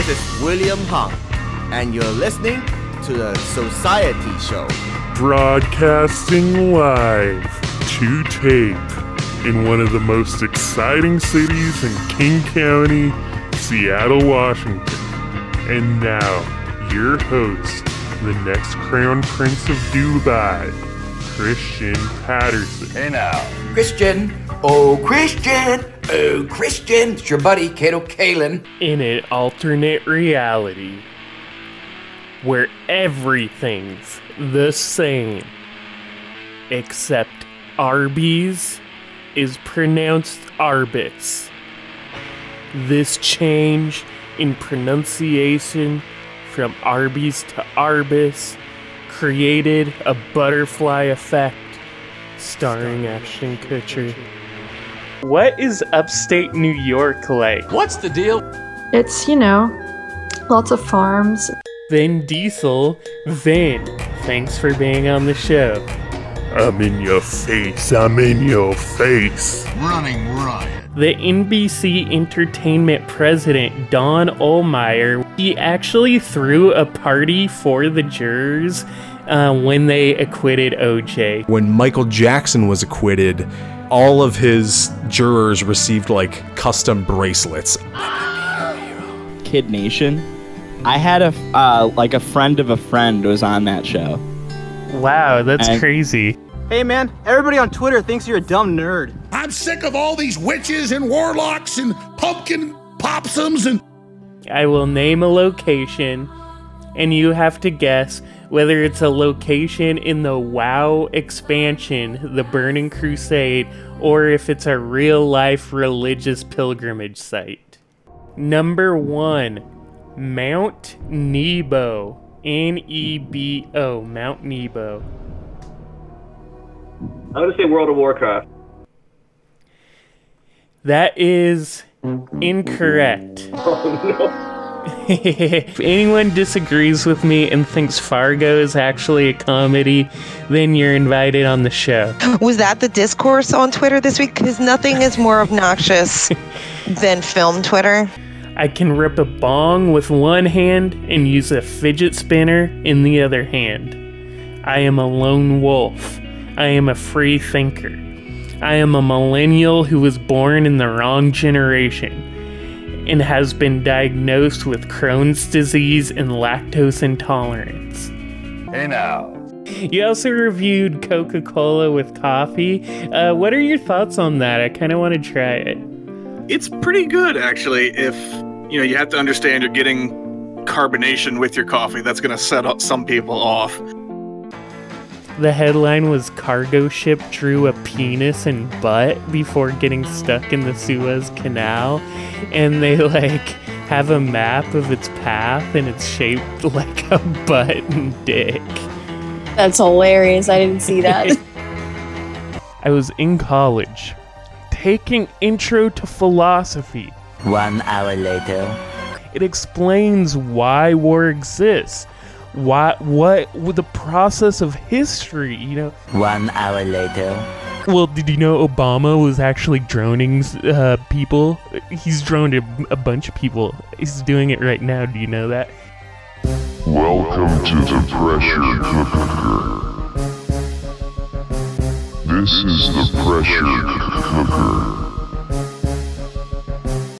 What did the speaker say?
This is William Hung, and you're listening to the Society Show. Broadcasting live to tape in one of the most exciting cities in King County, Seattle, Washington. And now, your host, the next Crown Prince of Dubai, Christian Patterson. Hey now. Christian, oh Christian, oh Christian, it's your buddy Kato Kaelin. in an alternate reality where everything's the same except Arby's is pronounced Arbis. This change in pronunciation from Arby's to Arbis created a butterfly effect starring Ashton Kutcher. What is upstate New York like? What's the deal? It's, you know, lots of farms. Vin Diesel, Vin, thanks for being on the show. I'm in your face, I'm in your face. Running riot. The NBC Entertainment president, Don Ohlmeyer, he actually threw a party for the jurors uh, when they acquitted OJ. When Michael Jackson was acquitted, all of his jurors received like custom bracelets. Kid Nation. I had a uh, like a friend of a friend was on that show. Wow, that's And- crazy. Hey man, everybody on Twitter thinks you're a dumb nerd. I'm sick of all these witches and warlocks and pumpkin popsums and I will name a location, and you have to guess whether it's a location in the WoW expansion, the Burning Crusade, or if it's a real life religious pilgrimage site. Number one, Mount Nebo. N E B O, Mount Nebo. I'm gonna say World of Warcraft. That is incorrect. Oh, if anyone disagrees with me and thinks Fargo is actually a comedy, then you're invited on the show. Was that the discourse on Twitter this week? Because nothing is more obnoxious than film Twitter. I can rip a bong with one hand and use a fidget spinner in the other hand. I am a lone wolf. I am a free thinker. I am a millennial who was born in the wrong generation and has been diagnosed with Crohn's disease and lactose intolerance. Hey now. You also reviewed Coca Cola with coffee. Uh, what are your thoughts on that? I kind of want to try it. It's pretty good actually. If you know, you have to understand you're getting carbonation with your coffee. That's going to set up some people off. The headline was Cargo ship drew a penis and butt before getting stuck in the Suez Canal. And they like have a map of its path and it's shaped like a butt and dick. That's hilarious. I didn't see that. I was in college taking intro to philosophy. One hour later. It explains why war exists. Why what with the process of history, you know? One hour later. Well, did you know Obama was actually droning uh, people? He's droned a, a bunch of people. He's doing it right now. Do you know that? Welcome to the pressure cooker. This is the pressure cooker.